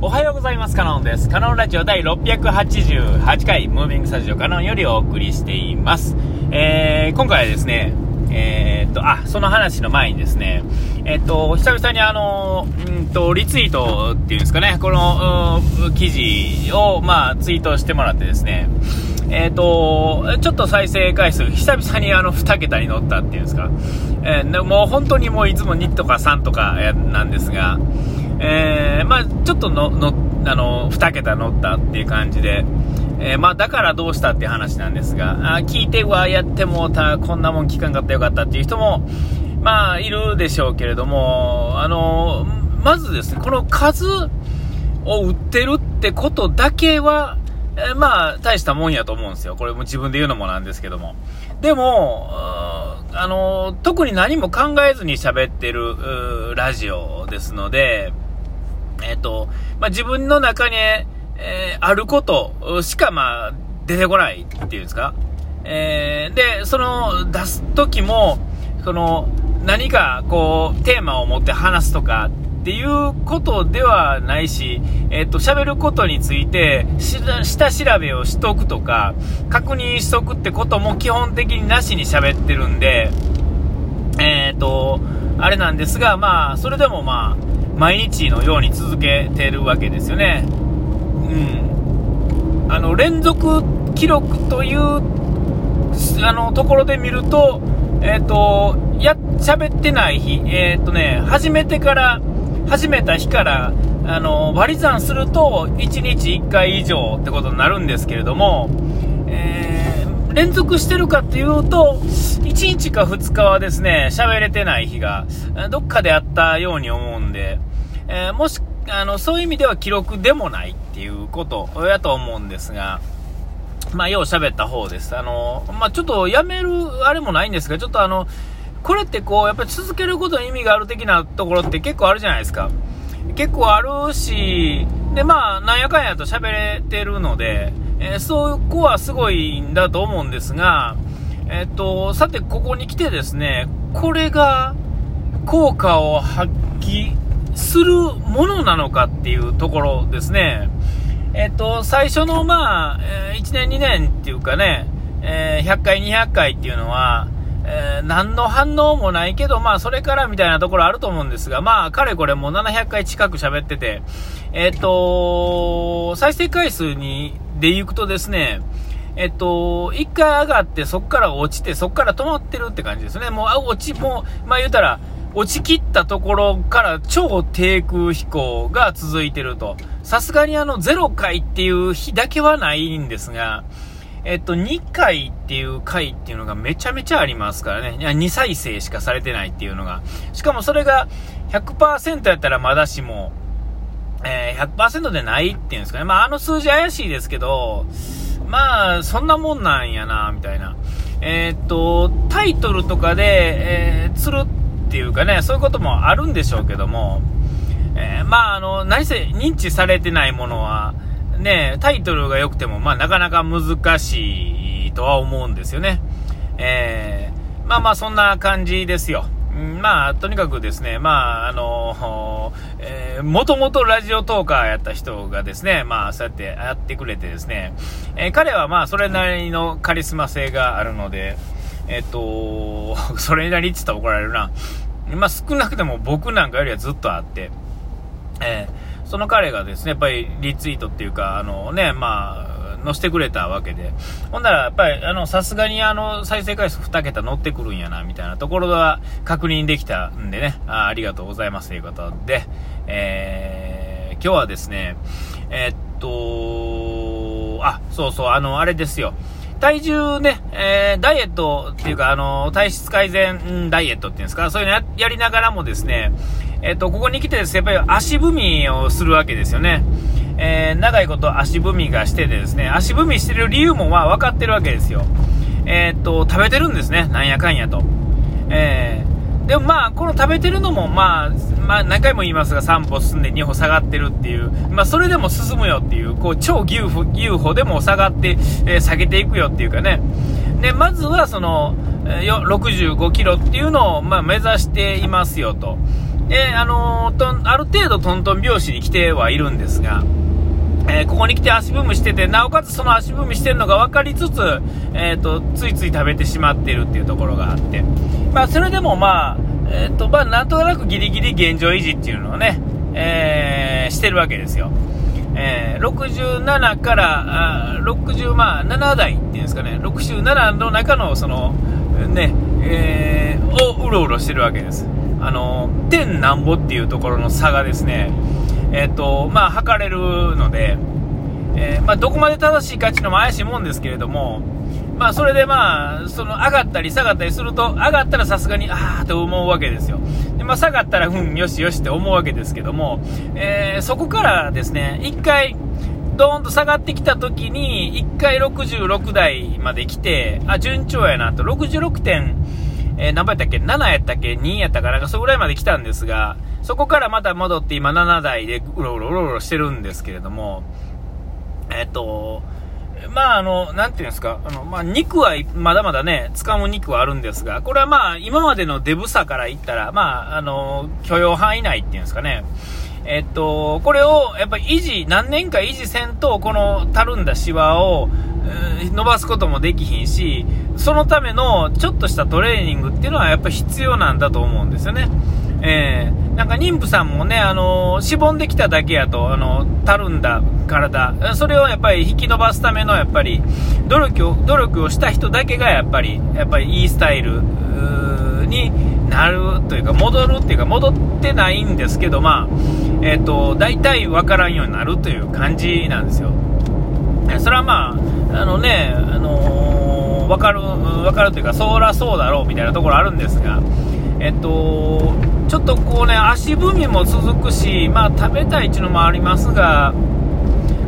おはようございます。カノンです。カノンラジオ第688回、ムービングスタジオカノンよりお送りしています。えー、今回はですね、えー、っと、あ、その話の前にですね、えー、っと、久々にあの、うんと、リツイートっていうんですかね、この、記事を、まあ、ツイートしてもらってですね、えっ、と、ちょっと再生回数、久々にあの、2桁に乗ったっていうんですか、えー、もう本当にもういつも2とか3とかなんですが、えー、まあ、ちょっとの、の、あの、2桁乗ったっていう感じで、えー、まあ、だからどうしたっていう話なんですが、あ聞いて、はやってもた、こんなもん聞かんかったよかったっていう人も、まあ、いるでしょうけれども、あの、まずですね、この数を売ってるってことだけは、えー、まあ、大したもんやと思うんですよ。これも自分で言うのもなんですけども。でも、あの、特に何も考えずに喋ってる、ラジオですので、えっ、と、まあ、自分の中に、えー、あることしか、まあ、出てこないっていうんですか。えー、で、その、出す時も、この、何か、こう、テーマを持って話すとかっていうことではないし、えっ、ー、と、喋ることについて、下調べをしとくとか、確認しとくってことも基本的になしに喋ってるんで、えっ、ー、と、あれなんですが、まあ、それでもまあ、毎日のように続けてるわけですよね。うん。あの、連続記録という、あの、ところで見ると、えっ、ー、と、や、喋ってない日、えっ、ー、とね、始めてから、始めた日から、あの、割り算すると、1日1回以上ってことになるんですけれども、連続してるかっていうと、1日か2日はですね、喋れてない日が、どっかであったように思うんで、えー、もし、あの、そういう意味では記録でもないっていうことやと思うんですが、まあ、よう喋った方です。あの、まあ、ちょっとやめるあれもないんですが、ちょっとあの、これってこう、やっぱり続けることに意味がある的なところって結構あるじゃないですか。結構あるし、で、まあ、なんやかんやと喋れてるので、えー、そこはすごいんだと思うんですが、えっと、さて、ここに来てですね、これが効果を発揮するものなのかっていうところですね。えっと、最初のまあ、1年2年っていうかね、え、100回200回っていうのは、えー、何の反応もないけど、まあ、それからみたいなところあると思うんですが、まあ、かれこれもう700回近く喋ってて、えっと、再生回数に、で行くとですね、えっと、一回上がって、そこから落ちて、そこから止まってるって感じですね。もう、あ、落ち、もう、まあ言うたら、落ちきったところから超低空飛行が続いてると。さすがにあの0回っていう日だけはないんですが、えっと、2回っていう回っていうのがめちゃめちゃありますからね。2再生しかされてないっていうのが。しかもそれが100%やったらまだしも、えー、100%でないっていうんですかね。まあ、あの数字怪しいですけど、まあ、そんなもんなんやな、みたいな。えー、っと、タイトルとかで、えー、つるっていうかね、そういうこともあるんでしょうけども、えー、まあ、あの、何せ認知されてないものは、ね、タイトルが良くても、まあ、なかなか難しいとは思うんですよね。えー、まあまあ、そんな感じですよ。まあ、とにかくですね、まあ、あの、えー、もともとラジオトーカーやった人がですね、まあ、そうやってやってくれてですね、えー、彼はまあ、それなりのカリスマ性があるので、えっと、それなりって言ったら怒られるな。まあ、少なくとも僕なんかよりはずっとあって、えー、その彼がですね、やっぱりリツイートっていうか、あのね、まあ、載せてくれたわけで。ほんなら、やっぱり、あの、さすがにあの、再生回数2桁乗ってくるんやな、みたいなところは確認できたんでね、あありがとうございますということで、えー、今日はですね、えー、っと、あ、そうそう、あの、あれですよ。体重ね、えー、ダイエットっていうか、あの、体質改善ダイエットっていうんですか、そういうのややりながらもですね、えっ、ー、と、ここに来てですね、やっぱり足踏みをするわけですよね。えー、長いこと足踏みがしててですね、足踏みしてる理由もまあ分かってるわけですよ。えっ、と、食べてるんですね、なんやかんやと。えでもまあ、この食べてるのもまあ、まあ何回も言いますが3歩進んで2歩下がってるっていう、まあそれでも進むよっていう、こう超牛歩牛歩でも下がって、えー、下げていくよっていうかね。で、まずはその、65キロっていうのをまあ目指していますよと。で、あのとある程度トントン拍子に来てはいるんですが、えー、ここに来て足踏みしてて、なおかつその足踏みしてるのが分かりつつ、えーと、ついつい食べてしまっているっていうところがあって、まあ、それでもまあ、えーとまあ、なんとなくギリギリ現状維持っていうのをね、え、してるわけですよ。えー、67からあ60、まあ、7台っていうんですかね、67の中のその、ね、え、をうろうろしてるわけです。あの、点なんぼっていうところの差がですね、えっ、ー、と、まあ、測れるので、えー、まあ、どこまで正しいかっていうのも怪しいもんですけれども、まあ、それでまあ、その上がったり下がったりすると、上がったらさすがに、ああと思うわけですよ。で、まあ、下がったら、うん、よしよしって思うわけですけども、えー、そこからですね、一回、ドーンと下がってきた時に、一回66台まで来て、あ、順調やなと、66点、えー、何倍やったっけ ?7 やったっけ ?2 やったかなんかそれぐらいまで来たんですが、そこからまた戻って今7台でうろうろうろうろしてるんですけれども、えっ、と、まあ、あの、なんていうんですか、あの、まあ、肉はまだまだね、掴む肉はあるんですが、これはまあ、今までのデブさから言ったら、まあ、あの、許容範囲内っていうんですかね。えっと、これをやっぱり維持、何年か維持せんと、このたるんだシワを、伸ばすこともできひんし、そのためのちょっとしたトレーニングっていうのはやっぱり必要なんだと思うんですよね。えー、なんか妊婦さんもね、あのしぼんできただけやと、あのたるんだ体、それをやっぱり引き伸ばすための、やっぱり、努力を、努力をした人だけが、やっぱり、やっぱりいいスタイルになるというか、戻るっていうか、戻ってないんですけど、まあ、えっ、ー、と、大体分からんようになるという感じなんですよ。それはまあ、あのね、あのー、分かる、分かるというか、そらそうだろうみたいなところあるんですが、えっと、ちょっとこうね、足踏みも続くし、まあ食べたいっていうのもありますが、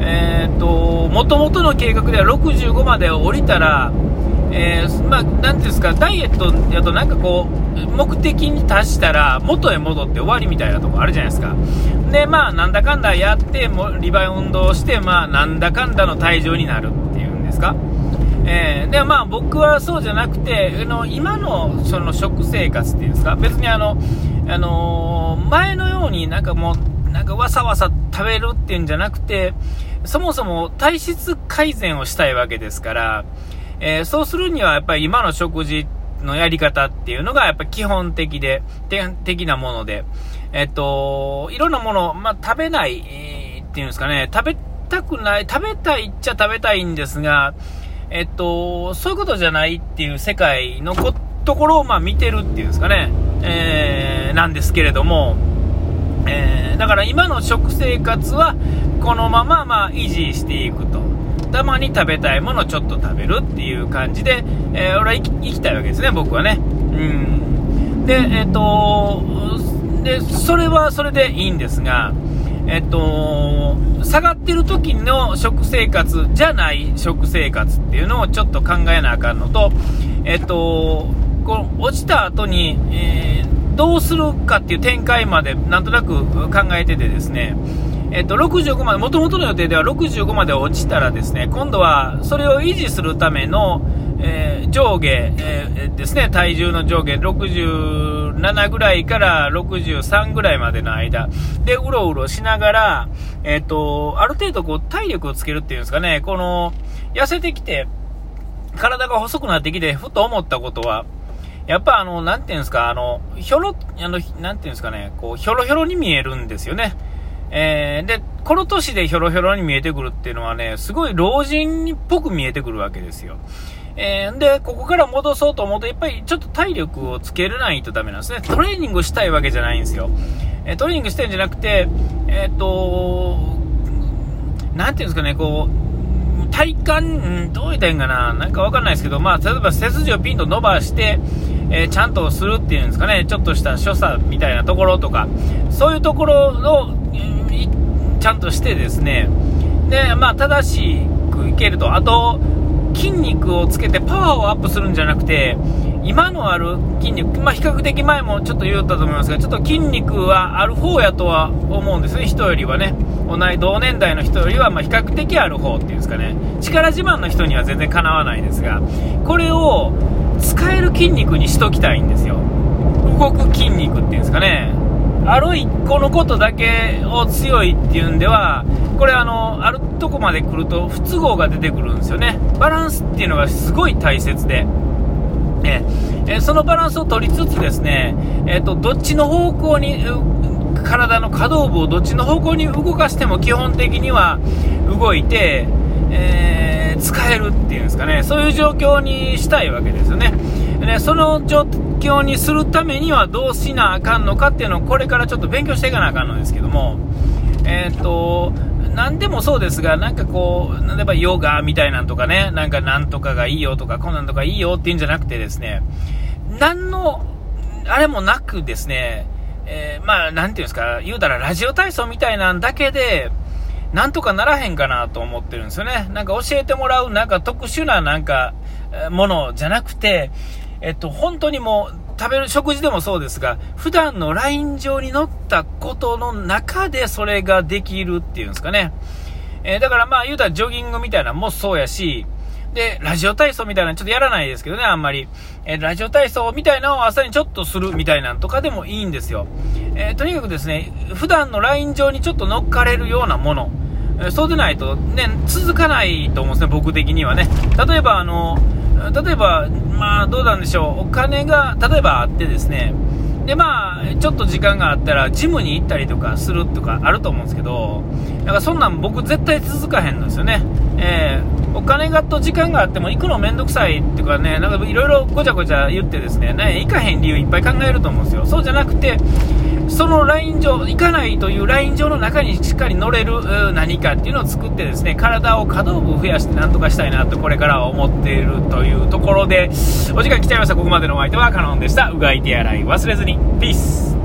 えー、っと、もともとの計画では65まで降りたら、えー、まあ、なんていうんですか、ダイエットやとなんかこう、目的に達したら元へ戻って終わりみたいなとこあるじゃないですか。で、まあ、なんだかんだやって、もリバウンドをして、まあ、なんだかんだの退場になるっていうんですか。えー、で、まあ、僕はそうじゃなくて、あの今のその食生活っていうんですか、別にあの、あのー、前のようになんかもう、なんかわさわさ食べるっていうんじゃなくて、そもそも体質改善をしたいわけですから、えー、そうするにはやっぱり今の食事のやり方っていうのがやっぱ基本的で、的なもので、えっと、いろんなもの、まあ、食べない、っていうんですかね、食べたくない、食べたいっちゃ食べたいんですが、えっと、そういうことじゃないっていう世界のところをまあ見てるっていうんですかね、えー、なんですけれども、えー、だから今の食生活はこのまままあ維持していくと。たまに食べたいものをちょっと食べるっていう感じで、えー、俺は生きたいわけですね、僕はね。うん。で、えっ、と、で、それはそれでいいんですが、えっと、下がってる時の食生活じゃない食生活っていうのをちょっと考えなあかんのと、えっと、この落ちた後に、えー、どうするかっていう展開までなんとなく考えててですね、えっと、65まで、もともとの予定では65まで落ちたらですね、今度はそれを維持するための、えー、上下、えー、ですね、体重の上下67ぐらいから63ぐらいまでの間でうろうろしながら、えっ、ー、と、ある程度こう体力をつけるっていうんですかね、この、痩せてきて、体が細くなってきて、ふと思ったことは、やっぱあの、なていうんですか、あの、ひょろ、あの、なていうんですかね、こう、ひょろひょろに見えるんですよね。えー、で、この年でひょろひょろに見えてくるっていうのはね、すごい老人っぽく見えてくるわけですよ。えー、で、ここから戻そうと思うと、やっぱりちょっと体力をつけれないとダメなんですね。トレーニングしたいわけじゃないんですよ。えー、トレーニングしたいんじゃなくて、えっ、と、なんていうんですかね、こう、体幹、どう言ったらいいんかな、なんかわかんないですけど、まあ、例えば背筋をピンと伸ばして、えー、ちゃんとするっていうんですかね、ちょっとした所作みたいなところとか、そういうところを、ちゃんとしてですね、で、まあ、正しくいけると。あと、筋肉をつけてパワーをアップするんじゃなくて、今のある筋肉、まあ、比較的前もちょっと言ったと思いますが、ちょっと筋肉はある方やとは思うんですね、人よりはね。同い同年代の人よりは、ま比較的ある方っていうんですかね。力自慢の人には全然かなわないですが、これを使える筋肉にしときたいんですよ。動く筋肉っていうんですかね。ある一個のことだけを強いっていうんでは、これあの、あるとこまで来ると不都合が出てくるんですよね。バランスっていうのがすごい大切で。ええそのバランスを取りつつですね、えっ、と、どっちの方向に、体の可動部をどっちの方向に動かしても基本的には動いて、えー、使えるっていうんですかね、そういう状況にしたいわけですよね。でその状況にするためにはどうしなあかんのかっていうのをこれからちょっと勉強していかなあかんのですけども、えー、っと、何でもそうですが、なんかこう、例えばヨガみたいなんとかね、なんかなんとかがいいよとか、こんなんとかいいよっていうんじゃなくてですね、何の、あれもなくですね、えー、まあ、なんていうんですか、言うたらラジオ体操みたいなんだけで、なんとかならへんかなと思ってるんですよね。なんか教えてもらう、なんか特殊ななんか、ものじゃなくて、えっと、本当にもう、食べる食事でもそうですが、普段のライン上に乗ったことの中でそれができるっていうんですかね。えー、だからまあ言うたらジョギングみたいなのもそうやし、で、ラジオ体操みたいなのちょっとやらないですけどね、あんまり。えー、ラジオ体操みたいなのを朝にちょっとするみたいなんとかでもいいんですよ。えー、とにかくですね、普段のライン上にちょっと乗っかれるようなもの。そうでないとね、続かないと思うんですね、僕的にはね。例えばあの、例えば、まあどうなんでしょう、お金が例えばあってですね、でまあ、ちょっと時間があったら、ジムに行ったりとかするとかあると思うんですけど、なんかそんなん僕、絶対続かへんのですよね。えー、お金がと時間があっても行くのめんどくさいっていうかね、なんかいろいろごちゃごちゃ言ってですね、ね行かへん理由いっぱい考えると思うんですよ。そうじゃなくて、そのライン上、行かないというライン上の中にしっかり乗れる何かっていうのを作ってですね、体を可動部増やしてなんとかしたいなとこれからは思っているというところで、お時間来ちゃいました。ここまでのお相手はカノンでした。うがい手洗い忘れずに。ピース